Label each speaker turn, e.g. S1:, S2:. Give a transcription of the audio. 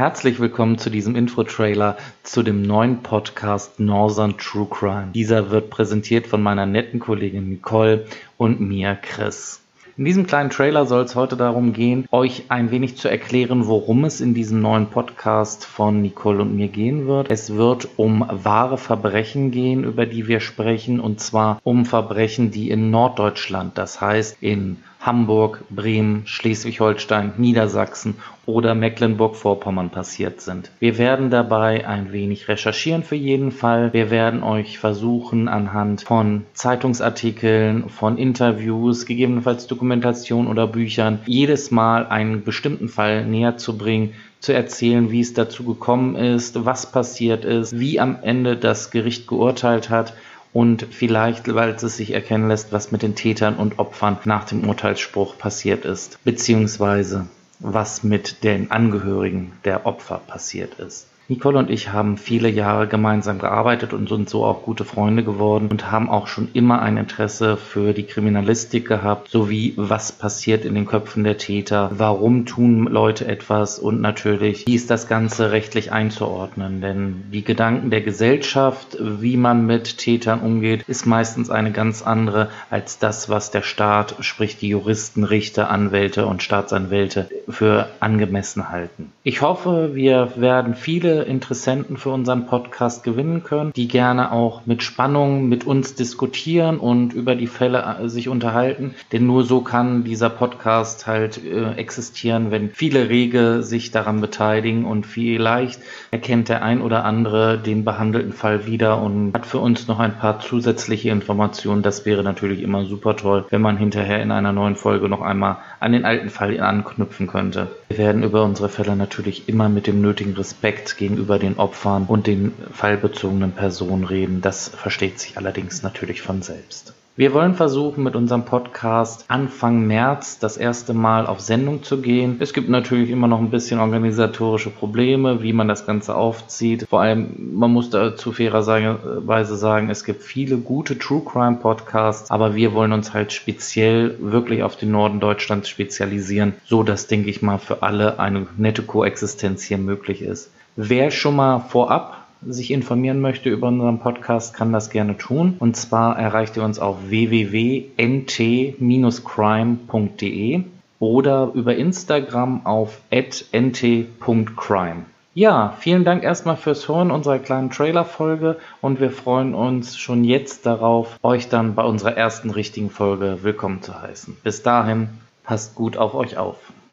S1: Herzlich willkommen zu diesem Intro-Trailer zu dem neuen Podcast Northern True Crime. Dieser wird präsentiert von meiner netten Kollegin Nicole und mir, Chris. In diesem kleinen Trailer soll es heute darum gehen, euch ein wenig zu erklären, worum es in diesem neuen Podcast von Nicole und mir gehen wird. Es wird um wahre Verbrechen gehen, über die wir sprechen, und zwar um Verbrechen, die in Norddeutschland, das heißt in Hamburg, Bremen, Schleswig-Holstein, Niedersachsen oder Mecklenburg-Vorpommern passiert sind. Wir werden dabei ein wenig recherchieren für jeden Fall. Wir werden euch versuchen anhand von Zeitungsartikeln, von Interviews, gegebenenfalls Dokumentation oder Büchern jedes Mal einen bestimmten Fall näher zu bringen, zu erzählen, wie es dazu gekommen ist, was passiert ist, wie am Ende das Gericht geurteilt hat und vielleicht, weil es sich erkennen lässt, was mit den Tätern und Opfern nach dem Urteilsspruch passiert ist, beziehungsweise was mit den Angehörigen der Opfer passiert ist. Nicole und ich haben viele Jahre gemeinsam gearbeitet und sind so auch gute Freunde geworden und haben auch schon immer ein Interesse für die Kriminalistik gehabt, sowie was passiert in den Köpfen der Täter, warum tun Leute etwas und natürlich, wie ist das Ganze rechtlich einzuordnen. Denn die Gedanken der Gesellschaft, wie man mit Tätern umgeht, ist meistens eine ganz andere als das, was der Staat, sprich die Juristen, Richter, Anwälte und Staatsanwälte für angemessen halten. Ich hoffe, wir werden viele Interessenten für unseren Podcast gewinnen können, die gerne auch mit Spannung mit uns diskutieren und über die Fälle äh, sich unterhalten. Denn nur so kann dieser Podcast halt äh, existieren, wenn viele Rege sich daran beteiligen und vielleicht erkennt der ein oder andere den behandelten Fall wieder und hat für uns noch ein paar zusätzliche Informationen. Das wäre natürlich immer super toll, wenn man hinterher in einer neuen Folge noch einmal an den alten Fall anknüpfen könnte. Wir werden über unsere Fälle natürlich immer mit dem nötigen Respekt gegen gegenüber den Opfern und den fallbezogenen Personen reden. Das versteht sich allerdings natürlich von selbst. Wir wollen versuchen, mit unserem Podcast Anfang März das erste Mal auf Sendung zu gehen. Es gibt natürlich immer noch ein bisschen organisatorische Probleme, wie man das Ganze aufzieht. Vor allem, man muss dazu fairerweise sagen, es gibt viele gute True Crime Podcasts, aber wir wollen uns halt speziell wirklich auf den Norden Deutschlands spezialisieren, so dass, denke ich mal, für alle eine nette Koexistenz hier möglich ist. Wer schon mal vorab sich informieren möchte über unseren Podcast, kann das gerne tun. Und zwar erreicht ihr uns auf www.nt-crime.de oder über Instagram auf nt.crime. Ja, vielen Dank erstmal fürs Hören unserer kleinen Trailer-Folge und wir freuen uns schon jetzt darauf, euch dann bei unserer ersten richtigen Folge willkommen zu heißen. Bis dahin, passt gut auf euch auf.